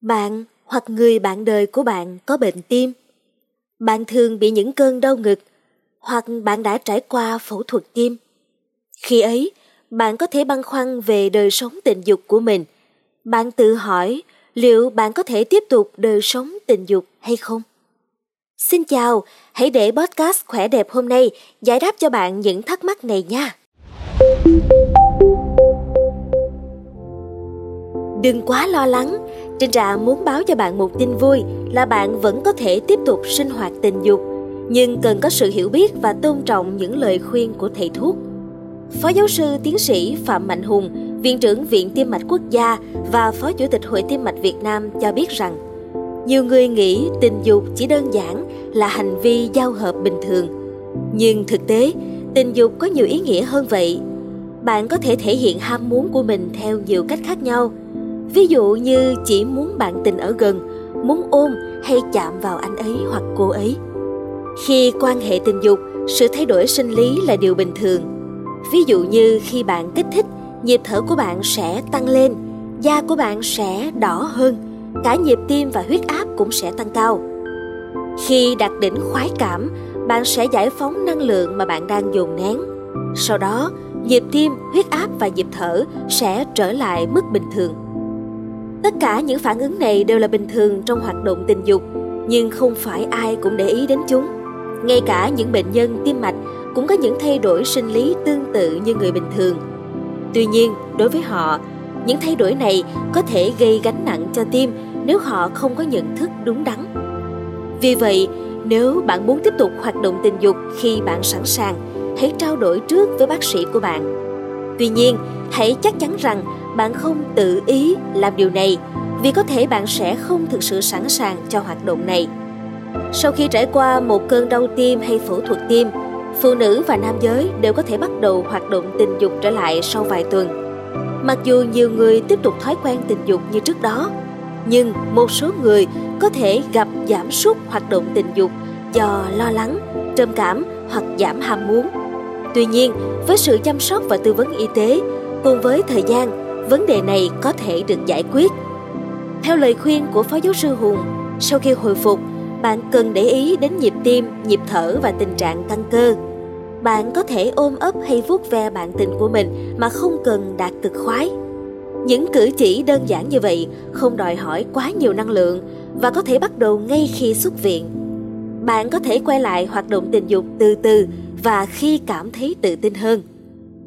Bạn hoặc người bạn đời của bạn có bệnh tim. Bạn thường bị những cơn đau ngực hoặc bạn đã trải qua phẫu thuật tim. Khi ấy, bạn có thể băn khoăn về đời sống tình dục của mình. Bạn tự hỏi liệu bạn có thể tiếp tục đời sống tình dục hay không? Xin chào, hãy để podcast khỏe đẹp hôm nay giải đáp cho bạn những thắc mắc này nha. Đừng quá lo lắng, Trinh Trà muốn báo cho bạn một tin vui là bạn vẫn có thể tiếp tục sinh hoạt tình dục, nhưng cần có sự hiểu biết và tôn trọng những lời khuyên của thầy thuốc. Phó giáo sư tiến sĩ Phạm Mạnh Hùng, Viện trưởng Viện Tim mạch Quốc gia và Phó Chủ tịch Hội Tim mạch Việt Nam cho biết rằng nhiều người nghĩ tình dục chỉ đơn giản là hành vi giao hợp bình thường. Nhưng thực tế, tình dục có nhiều ý nghĩa hơn vậy. Bạn có thể thể hiện ham muốn của mình theo nhiều cách khác nhau – Ví dụ như chỉ muốn bạn tình ở gần, muốn ôm hay chạm vào anh ấy hoặc cô ấy. Khi quan hệ tình dục, sự thay đổi sinh lý là điều bình thường. Ví dụ như khi bạn kích thích, nhịp thở của bạn sẽ tăng lên, da của bạn sẽ đỏ hơn, cả nhịp tim và huyết áp cũng sẽ tăng cao. Khi đạt đỉnh khoái cảm, bạn sẽ giải phóng năng lượng mà bạn đang dồn nén. Sau đó, nhịp tim, huyết áp và nhịp thở sẽ trở lại mức bình thường. Tất cả những phản ứng này đều là bình thường trong hoạt động tình dục, nhưng không phải ai cũng để ý đến chúng. Ngay cả những bệnh nhân tim mạch cũng có những thay đổi sinh lý tương tự như người bình thường. Tuy nhiên, đối với họ, những thay đổi này có thể gây gánh nặng cho tim nếu họ không có nhận thức đúng đắn. Vì vậy, nếu bạn muốn tiếp tục hoạt động tình dục khi bạn sẵn sàng, hãy trao đổi trước với bác sĩ của bạn. Tuy nhiên, hãy chắc chắn rằng bạn không tự ý làm điều này vì có thể bạn sẽ không thực sự sẵn sàng cho hoạt động này. Sau khi trải qua một cơn đau tim hay phẫu thuật tim, phụ nữ và nam giới đều có thể bắt đầu hoạt động tình dục trở lại sau vài tuần. Mặc dù nhiều người tiếp tục thói quen tình dục như trước đó, nhưng một số người có thể gặp giảm sút hoạt động tình dục do lo lắng, trầm cảm hoặc giảm ham muốn. Tuy nhiên, với sự chăm sóc và tư vấn y tế, cùng với thời gian, vấn đề này có thể được giải quyết. Theo lời khuyên của Phó Giáo sư Hùng, sau khi hồi phục, bạn cần để ý đến nhịp tim, nhịp thở và tình trạng căng cơ. Bạn có thể ôm ấp hay vuốt ve bạn tình của mình mà không cần đạt cực khoái. Những cử chỉ đơn giản như vậy không đòi hỏi quá nhiều năng lượng và có thể bắt đầu ngay khi xuất viện. Bạn có thể quay lại hoạt động tình dục từ từ và khi cảm thấy tự tin hơn.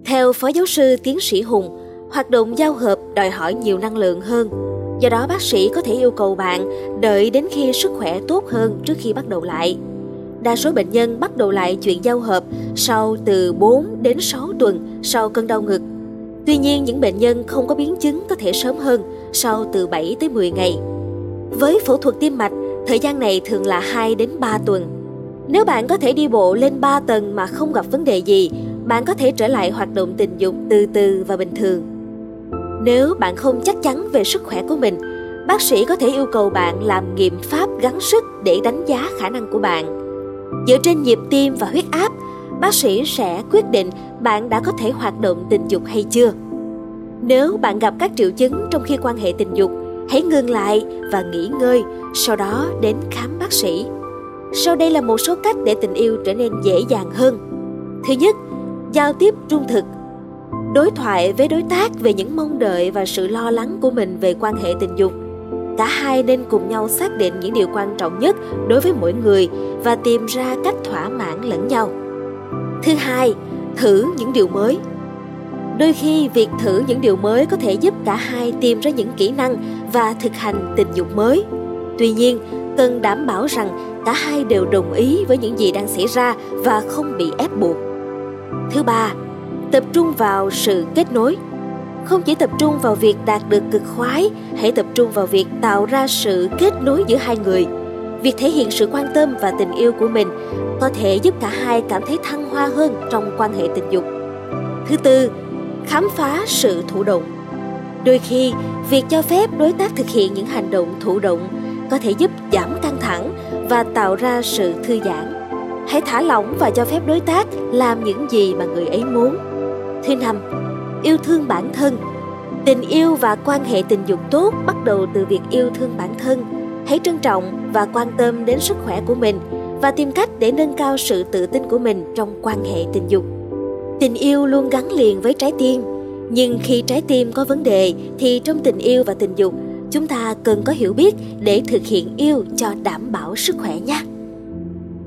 Theo Phó Giáo sư Tiến sĩ Hùng, Hoạt động giao hợp đòi hỏi nhiều năng lượng hơn. Do đó bác sĩ có thể yêu cầu bạn đợi đến khi sức khỏe tốt hơn trước khi bắt đầu lại. Đa số bệnh nhân bắt đầu lại chuyện giao hợp sau từ 4 đến 6 tuần sau cơn đau ngực. Tuy nhiên những bệnh nhân không có biến chứng có thể sớm hơn sau từ 7 tới 10 ngày. Với phẫu thuật tim mạch, thời gian này thường là 2 đến 3 tuần. Nếu bạn có thể đi bộ lên 3 tầng mà không gặp vấn đề gì, bạn có thể trở lại hoạt động tình dục từ từ và bình thường. Nếu bạn không chắc chắn về sức khỏe của mình, bác sĩ có thể yêu cầu bạn làm nghiệm pháp gắng sức để đánh giá khả năng của bạn. Dựa trên nhịp tim và huyết áp, bác sĩ sẽ quyết định bạn đã có thể hoạt động tình dục hay chưa. Nếu bạn gặp các triệu chứng trong khi quan hệ tình dục, hãy ngừng lại và nghỉ ngơi, sau đó đến khám bác sĩ. Sau đây là một số cách để tình yêu trở nên dễ dàng hơn. Thứ nhất, giao tiếp trung thực đối thoại với đối tác về những mong đợi và sự lo lắng của mình về quan hệ tình dục. Cả hai nên cùng nhau xác định những điều quan trọng nhất đối với mỗi người và tìm ra cách thỏa mãn lẫn nhau. Thứ hai, thử những điều mới. Đôi khi, việc thử những điều mới có thể giúp cả hai tìm ra những kỹ năng và thực hành tình dục mới. Tuy nhiên, cần đảm bảo rằng cả hai đều đồng ý với những gì đang xảy ra và không bị ép buộc. Thứ ba tập trung vào sự kết nối. Không chỉ tập trung vào việc đạt được cực khoái, hãy tập trung vào việc tạo ra sự kết nối giữa hai người. Việc thể hiện sự quan tâm và tình yêu của mình có thể giúp cả hai cảm thấy thăng hoa hơn trong quan hệ tình dục. Thứ tư, khám phá sự thụ động. Đôi khi, việc cho phép đối tác thực hiện những hành động thụ động có thể giúp giảm căng thẳng và tạo ra sự thư giãn. Hãy thả lỏng và cho phép đối tác làm những gì mà người ấy muốn. Thứ năm, yêu thương bản thân. Tình yêu và quan hệ tình dục tốt bắt đầu từ việc yêu thương bản thân. Hãy trân trọng và quan tâm đến sức khỏe của mình và tìm cách để nâng cao sự tự tin của mình trong quan hệ tình dục. Tình yêu luôn gắn liền với trái tim, nhưng khi trái tim có vấn đề thì trong tình yêu và tình dục, chúng ta cần có hiểu biết để thực hiện yêu cho đảm bảo sức khỏe nhé.